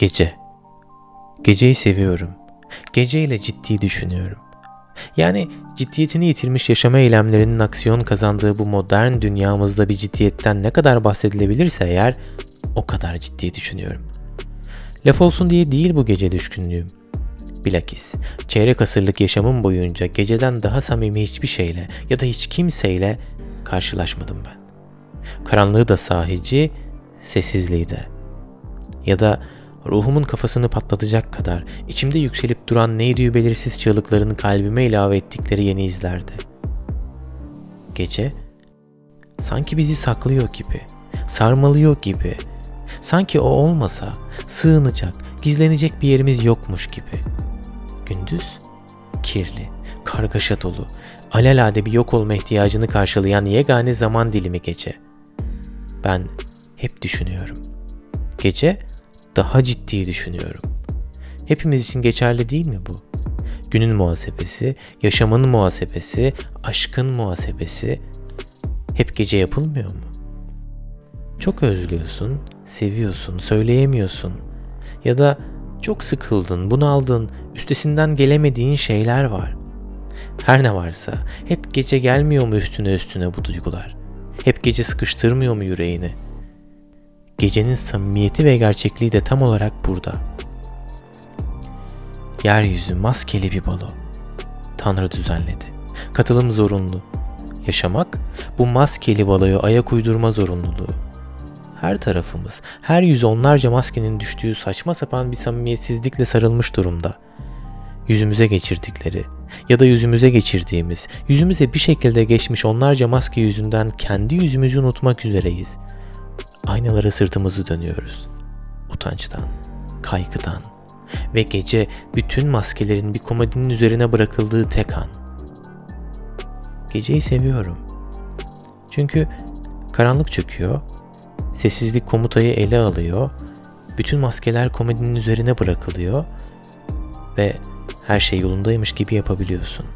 Gece. Geceyi seviyorum. Geceyle ciddi düşünüyorum. Yani ciddiyetini yitirmiş yaşama eylemlerinin aksiyon kazandığı bu modern dünyamızda bir ciddiyetten ne kadar bahsedilebilirse eğer o kadar ciddi düşünüyorum. Laf olsun diye değil bu gece düşkünlüğüm. Bilakis çeyrek asırlık yaşamım boyunca geceden daha samimi hiçbir şeyle ya da hiç kimseyle karşılaşmadım ben. Karanlığı da sahici, sessizliği de. Ya da ruhumun kafasını patlatacak kadar içimde yükselip duran neydi belirsiz çığlıkların kalbime ilave ettikleri yeni izlerdi. Gece sanki bizi saklıyor gibi, sarmalıyor gibi. Sanki o olmasa sığınacak, gizlenecek bir yerimiz yokmuş gibi. Gündüz kirli, kargaşa dolu, alelade bir yok olma ihtiyacını karşılayan yegane zaman dilimi gece. Ben hep düşünüyorum. Gece daha ciddi düşünüyorum. Hepimiz için geçerli değil mi bu? Günün muhasebesi, yaşamın muhasebesi, aşkın muhasebesi hep gece yapılmıyor mu? Çok özlüyorsun, seviyorsun, söyleyemiyorsun ya da çok sıkıldın, bunaldın, üstesinden gelemediğin şeyler var. Her ne varsa hep gece gelmiyor mu üstüne üstüne bu duygular? Hep gece sıkıştırmıyor mu yüreğini? Gecenin samimiyeti ve gerçekliği de tam olarak burada. Yeryüzü maskeli bir balo. Tanrı düzenledi. Katılım zorunlu. Yaşamak bu maskeli baloyu ayak uydurma zorunluluğu. Her tarafımız, her yüz onlarca maskenin düştüğü saçma sapan bir samimiyetsizlikle sarılmış durumda. Yüzümüze geçirdikleri ya da yüzümüze geçirdiğimiz, yüzümüze bir şekilde geçmiş onlarca maske yüzünden kendi yüzümüzü unutmak üzereyiz. Aynalara sırtımızı dönüyoruz. Utançtan, kaygıdan ve gece bütün maskelerin bir komodinin üzerine bırakıldığı tek an. Geceyi seviyorum. Çünkü karanlık çöküyor, sessizlik komutayı ele alıyor, bütün maskeler komodinin üzerine bırakılıyor ve her şey yolundaymış gibi yapabiliyorsun.